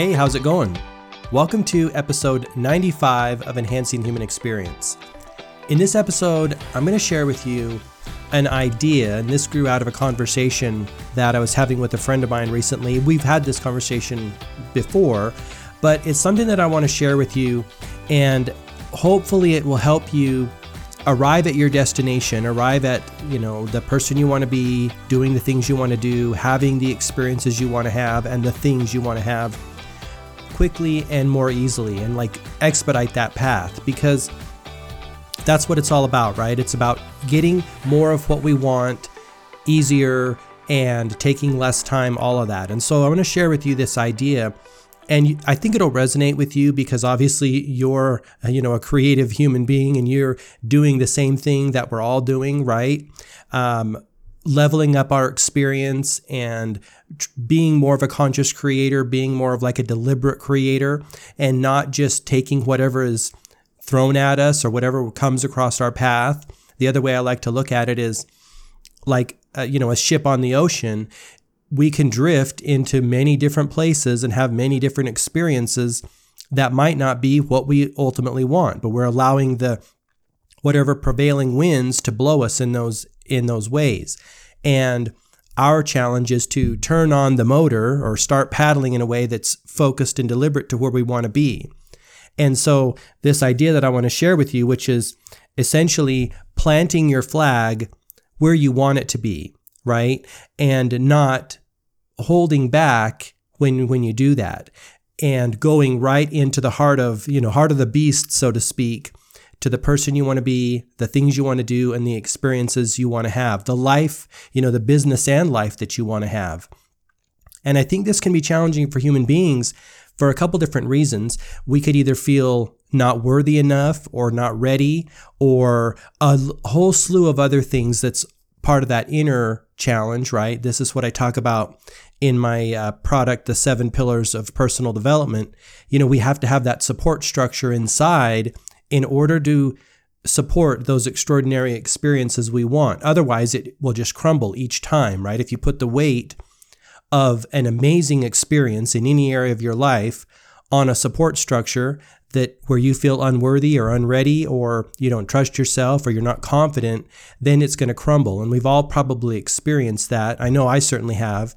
Hey, how's it going? Welcome to episode 95 of Enhancing Human Experience. In this episode, I'm going to share with you an idea, and this grew out of a conversation that I was having with a friend of mine recently. We've had this conversation before, but it's something that I want to share with you, and hopefully, it will help you arrive at your destination, arrive at, you know, the person you want to be, doing the things you want to do, having the experiences you want to have, and the things you want to have quickly and more easily and like expedite that path because that's what it's all about, right? It's about getting more of what we want easier and taking less time, all of that. And so I want to share with you this idea and I think it'll resonate with you because obviously you're you know a creative human being and you're doing the same thing that we're all doing, right? Um, leveling up our experience and being more of a conscious creator, being more of like a deliberate creator, and not just taking whatever is thrown at us or whatever comes across our path. The other way I like to look at it is like, uh, you know, a ship on the ocean. We can drift into many different places and have many different experiences that might not be what we ultimately want, but we're allowing the whatever prevailing winds to blow us in those in those ways. And our challenge is to turn on the motor or start paddling in a way that's focused and deliberate to where we want to be. And so, this idea that I want to share with you, which is essentially planting your flag where you want it to be, right? And not holding back when when you do that and going right into the heart of, you know, heart of the beast, so to speak, to the person you want to be, the things you want to do, and the experiences you want to have, the life, you know, the business and life that you want to have. And I think this can be challenging for human beings for a couple different reasons. We could either feel not worthy enough or not ready, or a whole slew of other things that's part of that inner challenge, right? This is what I talk about in my uh, product, The Seven Pillars of Personal Development. You know, we have to have that support structure inside in order to support those extraordinary experiences we want. Otherwise, it will just crumble each time, right? If you put the weight of an amazing experience in any area of your life on a support structure that where you feel unworthy or unready or you don't trust yourself or you're not confident, then it's going to crumble. And we've all probably experienced that. I know I certainly have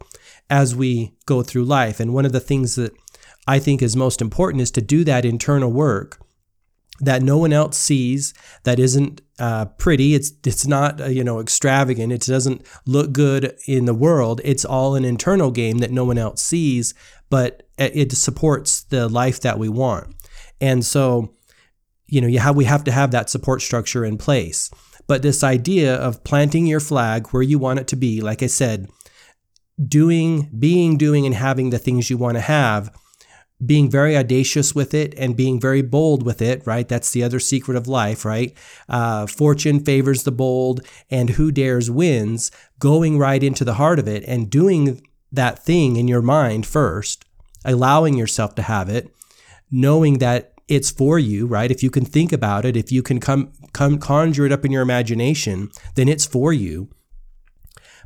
as we go through life. And one of the things that I think is most important is to do that internal work that no one else sees that isn't uh, pretty. It's it's not uh, you know extravagant. It doesn't look good in the world. It's all an internal game that no one else sees but it supports the life that we want. And so you know you have we have to have that support structure in place. But this idea of planting your flag where you want it to be like i said doing being doing and having the things you want to have being very audacious with it and being very bold with it, right? That's the other secret of life, right? Uh, fortune favors the bold, and who dares wins. Going right into the heart of it and doing that thing in your mind first, allowing yourself to have it, knowing that it's for you, right? If you can think about it, if you can come come conjure it up in your imagination, then it's for you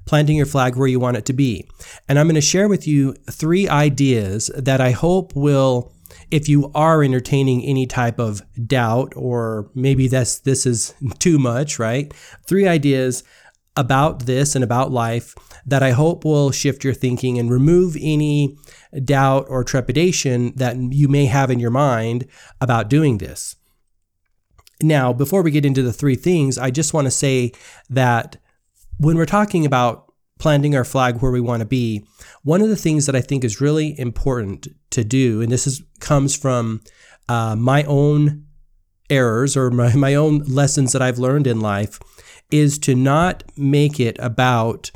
planting your flag where you want it to be. And I'm going to share with you three ideas that I hope will if you are entertaining any type of doubt or maybe this this is too much, right? Three ideas about this and about life that I hope will shift your thinking and remove any doubt or trepidation that you may have in your mind about doing this. Now, before we get into the three things, I just want to say that when we're talking about planting our flag where we want to be, one of the things that I think is really important to do, and this is comes from uh, my own errors or my, my own lessons that I've learned in life, is to not make it about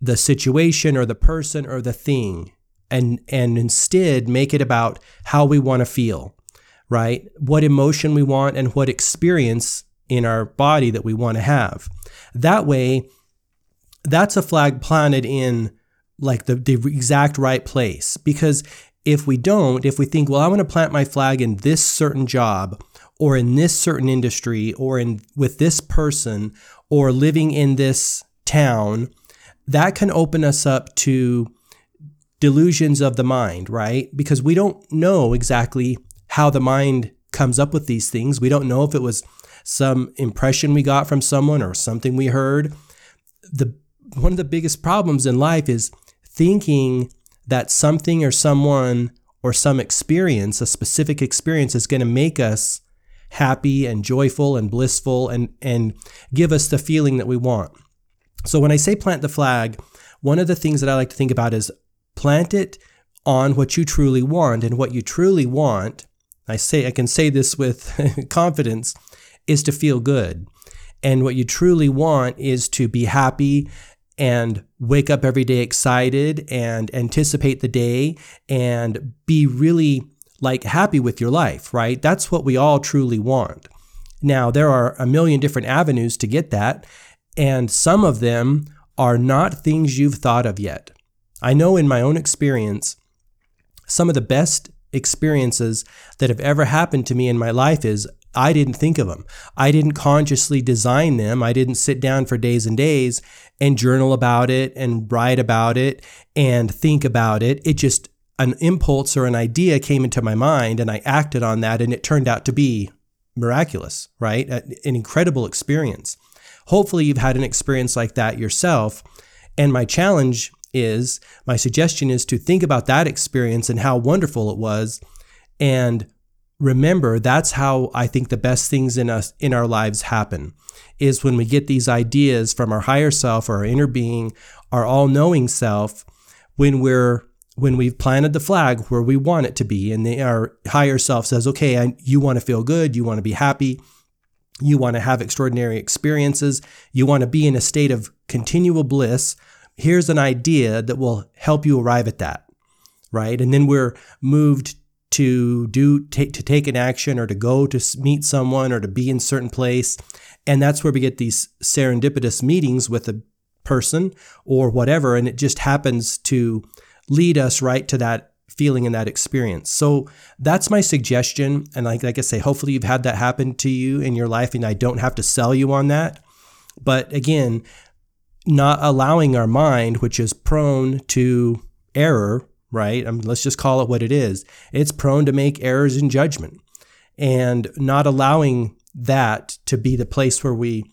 the situation or the person or the thing, and and instead make it about how we want to feel, right? What emotion we want and what experience in our body that we want to have. That way, that's a flag planted in like the, the exact right place. Because if we don't, if we think, well, I want to plant my flag in this certain job or in this certain industry or in with this person or living in this town, that can open us up to delusions of the mind, right? Because we don't know exactly how the mind comes up with these things. We don't know if it was some impression we got from someone or something we heard. The one of the biggest problems in life is thinking that something or someone or some experience, a specific experience is going to make us happy and joyful and blissful and and give us the feeling that we want. So when I say plant the flag, one of the things that I like to think about is plant it on what you truly want and what you truly want. I say I can say this with confidence is to feel good. And what you truly want is to be happy and wake up every day excited and anticipate the day and be really like happy with your life, right? That's what we all truly want. Now, there are a million different avenues to get that, and some of them are not things you've thought of yet. I know in my own experience, some of the best experiences that have ever happened to me in my life is I didn't think of them. I didn't consciously design them. I didn't sit down for days and days and journal about it and write about it and think about it. It just, an impulse or an idea came into my mind and I acted on that and it turned out to be miraculous, right? An incredible experience. Hopefully, you've had an experience like that yourself. And my challenge is, my suggestion is to think about that experience and how wonderful it was and remember that's how I think the best things in us in our lives happen is when we get these ideas from our higher self or our inner being, our all-knowing self, when we're when we've planted the flag where we want it to be, and the, our higher self says, "Okay, I, you want to feel good, you want to be happy, you want to have extraordinary experiences, you want to be in a state of continual bliss." Here's an idea that will help you arrive at that, right? And then we're moved to do take to take an action or to go to meet someone or to be in certain place. And that's where we get these serendipitous meetings with a person or whatever. And it just happens to lead us right to that feeling and that experience. So that's my suggestion. And like, like i say hopefully you've had that happen to you in your life and i don't have to sell you on that. But again not allowing our mind which is prone to error right? I mean, let's just call it what it is. It's prone to make errors in judgment and not allowing that to be the place where we,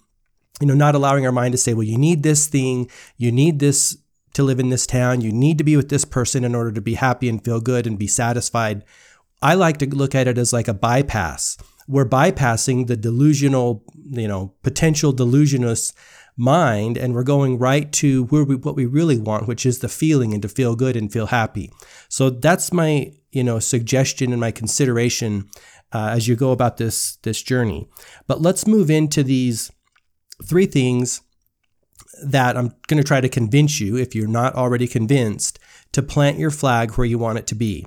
you know, not allowing our mind to say, well, you need this thing, you need this to live in this town, you need to be with this person in order to be happy and feel good and be satisfied. I like to look at it as like a bypass. We're bypassing the delusional, you know, potential delusionous mind and we're going right to where we, what we really want, which is the feeling and to feel good and feel happy. So that's my, you know, suggestion and my consideration uh, as you go about this this journey. But let's move into these three things that I'm going to try to convince you, if you're not already convinced, to plant your flag where you want it to be.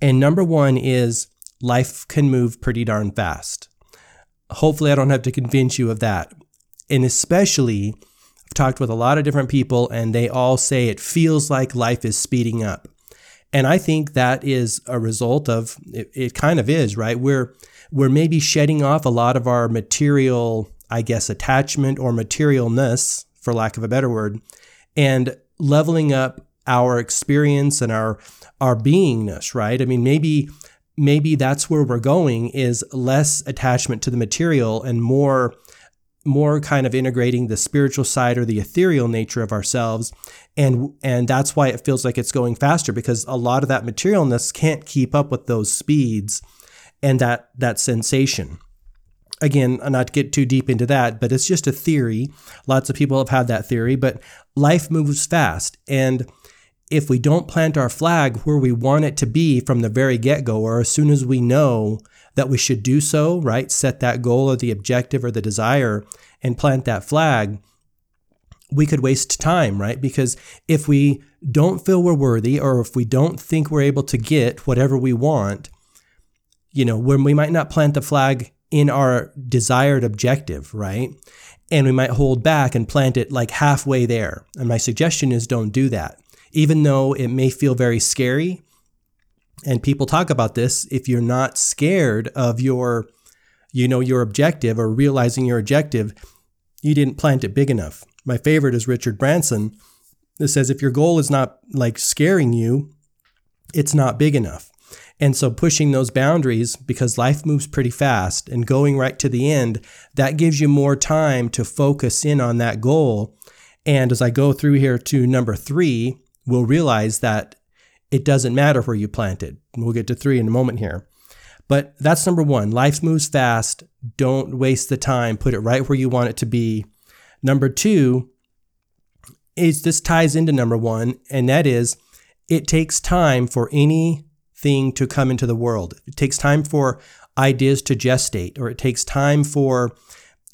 And number one is life can move pretty darn fast. Hopefully, I don't have to convince you of that and especially I've talked with a lot of different people and they all say it feels like life is speeding up. And I think that is a result of it, it kind of is, right? We're we're maybe shedding off a lot of our material, I guess, attachment or materialness, for lack of a better word, and leveling up our experience and our our beingness, right? I mean, maybe maybe that's where we're going is less attachment to the material and more more kind of integrating the spiritual side or the ethereal nature of ourselves. And and that's why it feels like it's going faster because a lot of that materialness can't keep up with those speeds and that that sensation. Again not to get too deep into that but it's just a theory. Lots of people have had that theory but life moves fast. And if we don't plant our flag where we want it to be from the very get-go or as soon as we know that we should do so, right? Set that goal or the objective or the desire and plant that flag, we could waste time, right? Because if we don't feel we're worthy or if we don't think we're able to get whatever we want, you know, when we might not plant the flag in our desired objective, right? And we might hold back and plant it like halfway there. And my suggestion is don't do that. Even though it may feel very scary, and people talk about this if you're not scared of your you know your objective or realizing your objective you didn't plant it big enough my favorite is richard branson that says if your goal is not like scaring you it's not big enough. And so pushing those boundaries, because life moves pretty fast and going right to the end, that gives you more time to focus in on that goal. And as I go through here to number three, we'll realize that it doesn't matter where you plant it. We'll get to three in a moment here. But that's number one. Life moves fast. Don't waste the time. Put it right where you want it to be. Number two is this ties into number one, and that is it takes time for anything to come into the world. It takes time for ideas to gestate, or it takes time for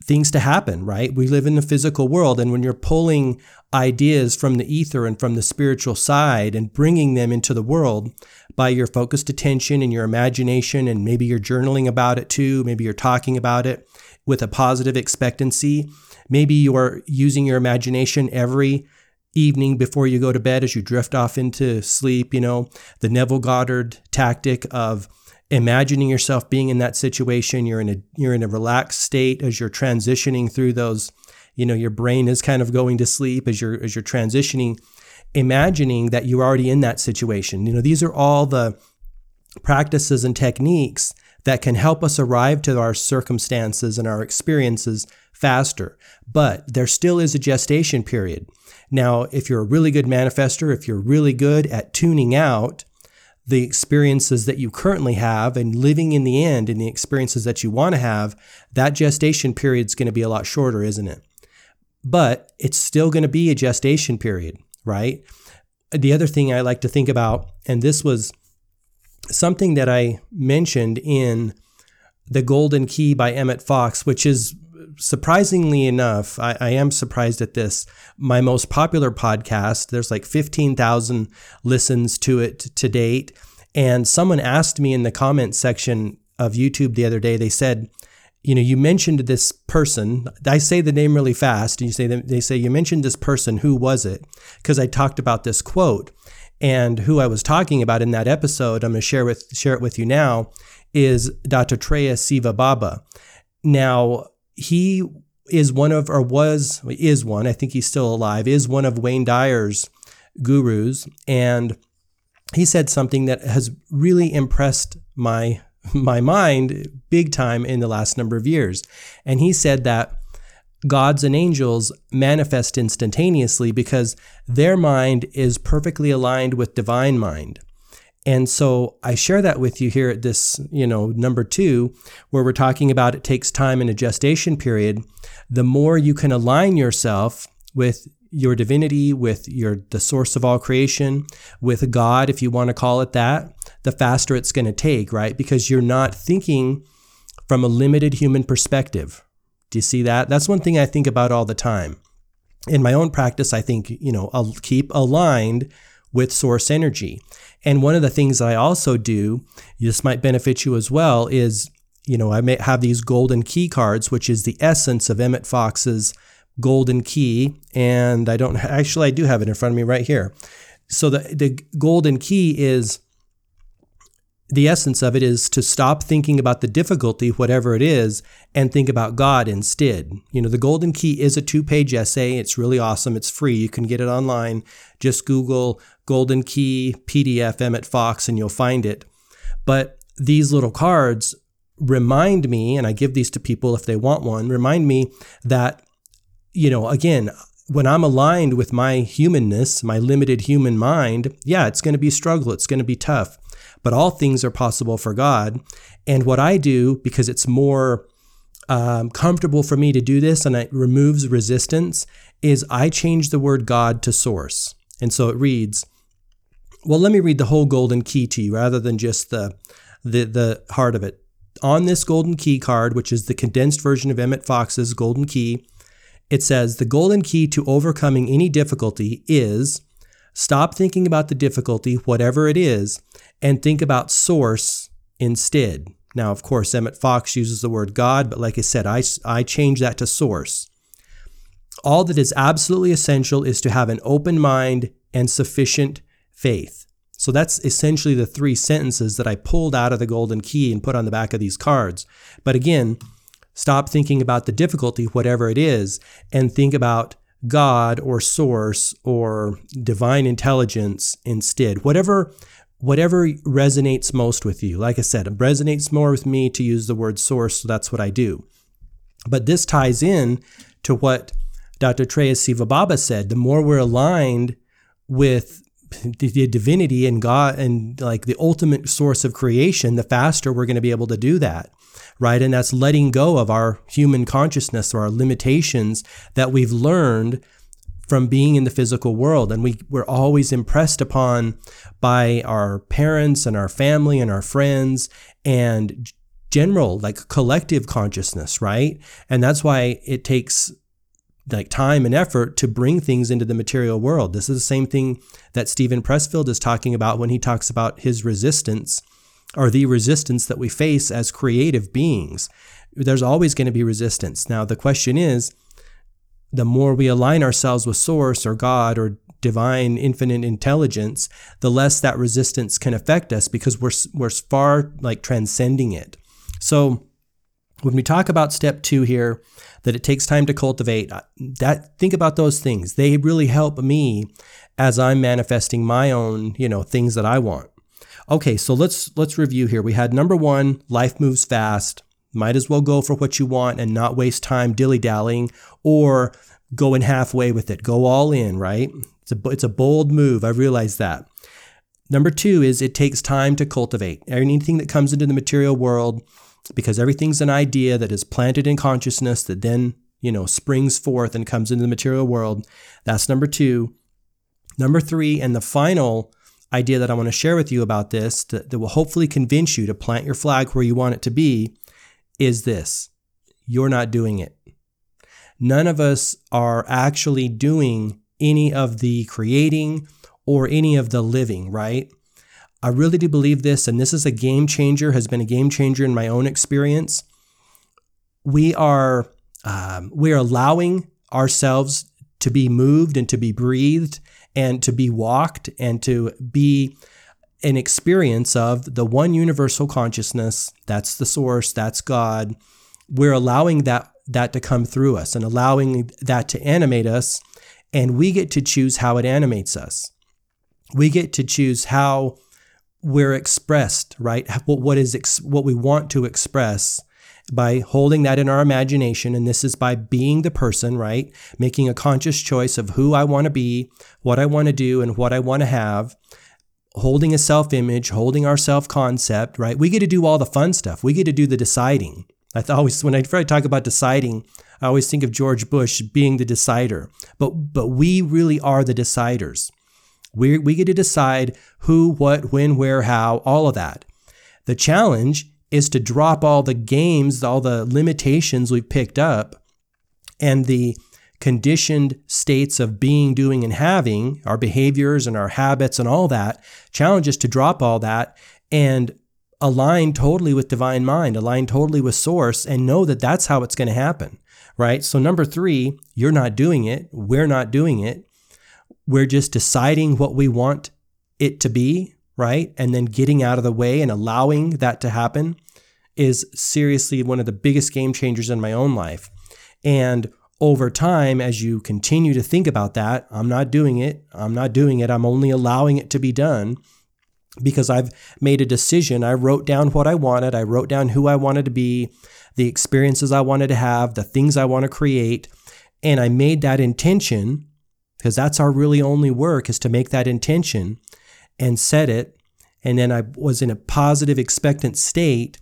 things to happen, right? We live in the physical world, and when you're pulling ideas from the ether and from the spiritual side and bringing them into the world by your focused attention and your imagination, and maybe you're journaling about it too, maybe you're talking about it with a positive expectancy, maybe you're using your imagination every evening before you go to bed as you drift off into sleep, you know, the Neville Goddard tactic of imagining yourself being in that situation you're in a you're in a relaxed state as you're transitioning through those you know your brain is kind of going to sleep as you're as you're transitioning imagining that you're already in that situation. You know these are all the practices and techniques that can help us arrive to our circumstances and our experiences faster. But there still is a gestation period. Now if you're a really good manifester if you're really good at tuning out the experiences that you currently have and living in the end in the experiences that you want to have, that gestation period is going to be a lot shorter, isn't it? But it's still going to be a gestation period, right? The other thing I like to think about, and this was something that I mentioned in The Golden Key by Emmett Fox, which is surprisingly enough, I, I, am surprised at this. My most popular podcast, there's like 15,000 listens to it to date. And someone asked me in the comment section of YouTube the other day, they said, you know, you mentioned this person. I say the name really fast. And you say, they say, you mentioned this person. Who was it? Because I talked about this quote. And who I was talking about in that episode, I'm going to share with share it with you now, is Dattatreya Siva Baba. Now, he is one of, or was, is one, I think he's still alive, is one of Wayne Dyer's gurus. And he said something that has really impressed my my mind big time in the last number of years. And he said that gods and angels manifest instantaneously because their mind is perfectly aligned with divine mind. And so I share that with you here at this, you know, number two, where we're talking about it takes time and a gestation period. The more you can align yourself with your divinity, with your the source of all creation, with God, if you want to call it that, the faster it's going to take, right? Because you're not thinking from a limited human perspective. Do you see that? That's one thing I think about all the time. In my own practice, I think, you know, I'll keep aligned with source energy. And one of the things I also do, this might benefit you as well, is you know, I may have these golden key cards, which is the essence of Emmett Fox's golden key. And I don't actually, I do have it in front of me right here. So the, the golden key is the essence of it is to stop thinking about the difficulty, whatever it is, and think about God instead. You know, the Golden Key is a two page essay. It's really awesome. It's free. You can get it online. Just Google Golden Key PDF Emmett Fox and you'll find it. But these little cards remind me, and I give these to people if they want one, remind me that, you know, again, when I'm aligned with my humanness, my limited human mind, yeah, it's going to be struggle. It's going to be tough but all things are possible for God. And what I do, because it's more um, comfortable for me to do this and it removes resistance, is I change the word God to source. And so it reads, well, let me read the whole golden key to you rather than just the, the, the heart of it. On this golden key card, which is the condensed version of Emmett Fox's golden key, it says the golden key to overcoming any difficulty is stop thinking about the difficulty, whatever it is, and think about source instead. Now, of course, Emmett Fox uses the word God, but like I said, I, I change that to source. All that is absolutely essential is to have an open mind and sufficient faith. So that's essentially the three sentences that I pulled out of the golden key and put on the back of these cards. But again, stop thinking about the difficulty, whatever it is, and think about God or source or divine intelligence instead. Whatever whatever resonates most with you. Like I said, it resonates more with me to use the word source, so that's what I do. But this ties in to what Dattatreya Siva Baba said. The more we're aligned with the divinity and God and like the ultimate source of creation, the faster we're going to be able to do that. Right. And that's letting go of our human consciousness or our limitations that we've learned from being in the physical world. And we, we're always impressed upon by our parents and our family and our friends and general, like collective consciousness, right? And that's why it takes like time and effort to bring things into the material world. This is the same thing that Steven Pressfield is talking about when he talks about his resistance or the resistance that we face as creative beings. There's always going to be resistance. Now, the question is, the more we align ourselves with source or God or divine infinite intelligence, the less that resistance can affect us because we're we're far like transcending it. So when we talk about step 2 here that it takes time to cultivate, that think about those things. They really help me as I'm manifesting my own, you know, things that I want. Okay, so let's let's review here. We had number 1, life moves fast. Might as well go for what you want and not waste time dilly dallying or going halfway with it. Go all in, right? It's a, it's a bold move. I realize that. Number two is it takes time to cultivate. Anything that comes into the material world, because everything's an idea that is planted in consciousness that then, you know, springs forth and comes into the material world. That's number two. Number three, and the final idea that I want to share with you about this that, that will hopefully convince you to plant your flag where you want it to be is this you're not doing it. None of us are actually doing any of the creating or any of the living, right? I really do believe this, and this is a game changer, has been a game changer in my own experience. We are um, we are allowing ourselves to be moved and to be breathed and to be walked and to be an experience of the one universal consciousness. That's the source that's god. We're allowing that that to come through us and allowing that to animate us and we get to choose how it animates us. We get to choose how we're expressed right what, what is ex- what we want to express by holding that in our imagination and this is by being the person right making a conscious choice of who i want to be what i want to do and what i want to have holding a self image, holding our self concept, right? We get to do all the fun stuff. We get to do the deciding. I always, when I talk about deciding, I always think of George Bush being the decider. But but we really are the deciders. We we get to decide who, what, when, where, how, all of that. The challenge is to drop all the games, all the limitations we've picked up, and the conditioned states of being, doing, and having, our behaviors and our habits and all that, challenge us to drop all that and align totally with divine mind, align totally with source, and know that that's how it's going to happen, right? So, number three, you're not doing it. We're not doing it. We're just deciding what we want it to be, right? And then getting out of the way and allowing that to happen is seriously one of the biggest game changers in my own life. And over time, as you continue to think about that, I'm not doing it. I'm not doing it. I'm only allowing it to be done because I've made a decision. I wrote down what I wanted. I wrote down who I wanted to be, the experiences I wanted to have, the things I want to create. And I made that intention because that's our really only work is to make that intention and set it. And then I was in a positive, expectant state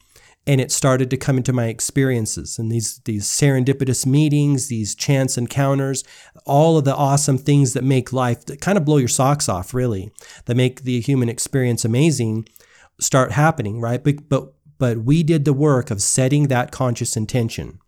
and it started to come into my experiences. And these these serendipitous meetings these chance encounters all of the awesome things that make life that kind of blow your socks off really that make the human experience amazing start happening right? But but but we did the work of setting that conscious intention.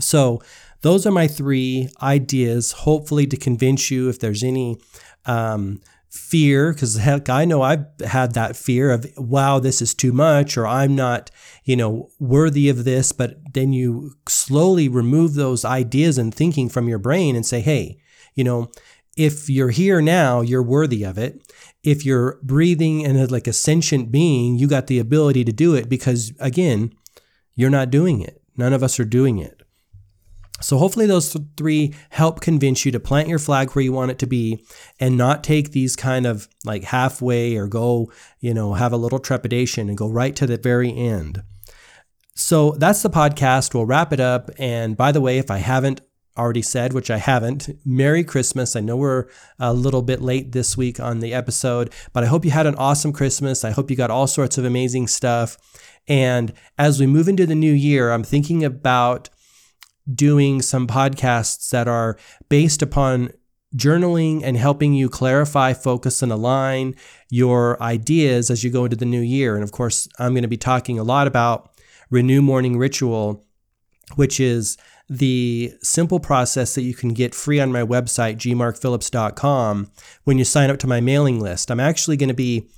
So those are my three ideas hopefully to convince you if there's any um, fear because heck i know i've had that fear of wow this is too much or i'm not you know worthy of this but then you slowly remove those ideas and thinking from your brain and say hey you know if you're here now you're worthy of it. If you're breathing and like a sentient being you got the ability to do it because again you're not doing it. None of us are doing it So hopefully those three help convince you to plant your flag where you want it to be and not take these kind of like halfway or go, you know, have a little trepidation and go right to the very end. So that's the podcast. We'll wrap it up. And by the way, if I haven't already said, which I haven't, Merry Christmas. I know we're a little bit late this week on the episode, but I hope you had an awesome Christmas. I hope you got all sorts of amazing stuff. And as we move into the new year, I'm thinking about doing some podcasts that are based upon journaling and helping you clarify, focus, and align your ideas as you go into the new year. And of course, I'm going to be talking a lot about Renew Morning Ritual, which is the simple process that you can get free on my website, gmarkphillips.com, when you sign up to my mailing list. I'm actually going to be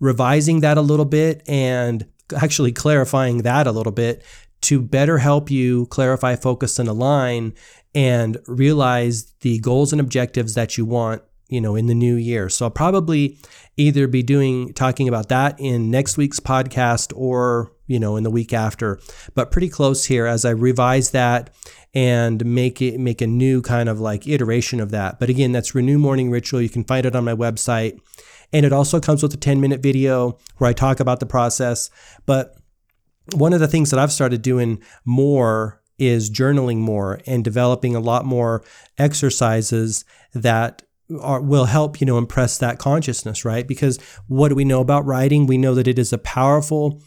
revising that a little bit and actually clarifying that a little bit to better help you clarify, focus, and align and realize the goals and objectives that you want you know in the new year. So i'll probably either be doing talking about that in next week's podcast or you know in the week after. But pretty close here as i revise that and make it make a new kind of like iteration of that. But again that's renew morning ritual. You can find it on my website. And it also comes with a 10 minute video where i talk about the process. But one of the things that I've started doing more is journaling more and developing a lot more exercises that are, will help you know impress that consciousness right? Because what do we know about writing? We know that it is a powerful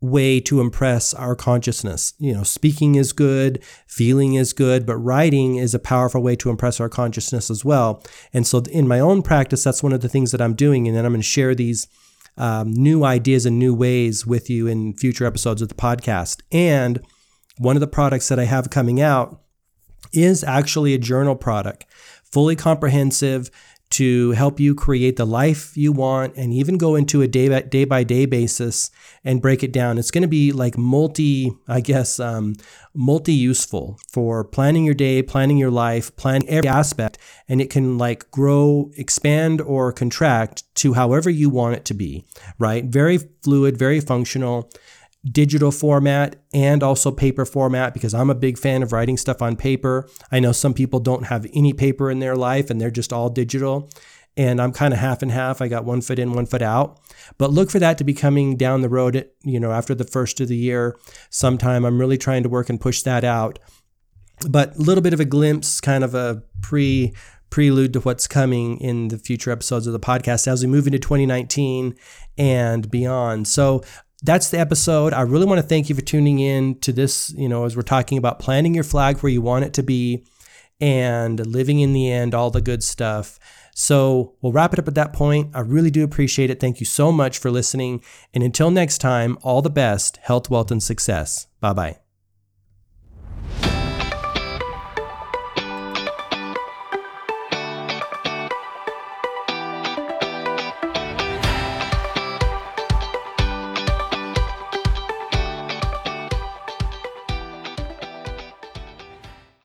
way to impress our consciousness. You know speaking is good feeling is good but writing is a powerful way to impress our consciousness as well. And so in my own practice that's one of the things that i'm doing and then i'm going to share these um, new ideas and new ways with you in future episodes of the podcast. And one of the products that I have coming out is actually a journal product, fully comprehensive to help you create the life you want and even go into a day by day, by day basis and break it down. It's going to be like multi, I guess, um, multi useful for planning your day, planning your life, planning every aspect. And it can like grow, expand, or contract to however you want it to be, right? Very fluid, very functional digital format and also paper format because I'm a big fan of writing stuff on paper. I know some people don't have any paper in their life and they're just all digital. And I'm kind of half and half. I got one foot in, one foot out. But look for that to be coming down the road, you know, after the first of the year sometime. I'm really trying to work and push that out. But a little bit of a glimpse, kind of a pre prelude to what's coming in the future episodes of the podcast as we move into 2019 and beyond. So that's the episode. I really want to thank you for tuning in to this, you know, as we're talking about planting your flag where you want it to be and living in the end, all the good stuff. So we'll wrap it up at that point. I really do appreciate it. Thank you so much for listening. And until next time, all the best, health, wealth, and success. Bye bye.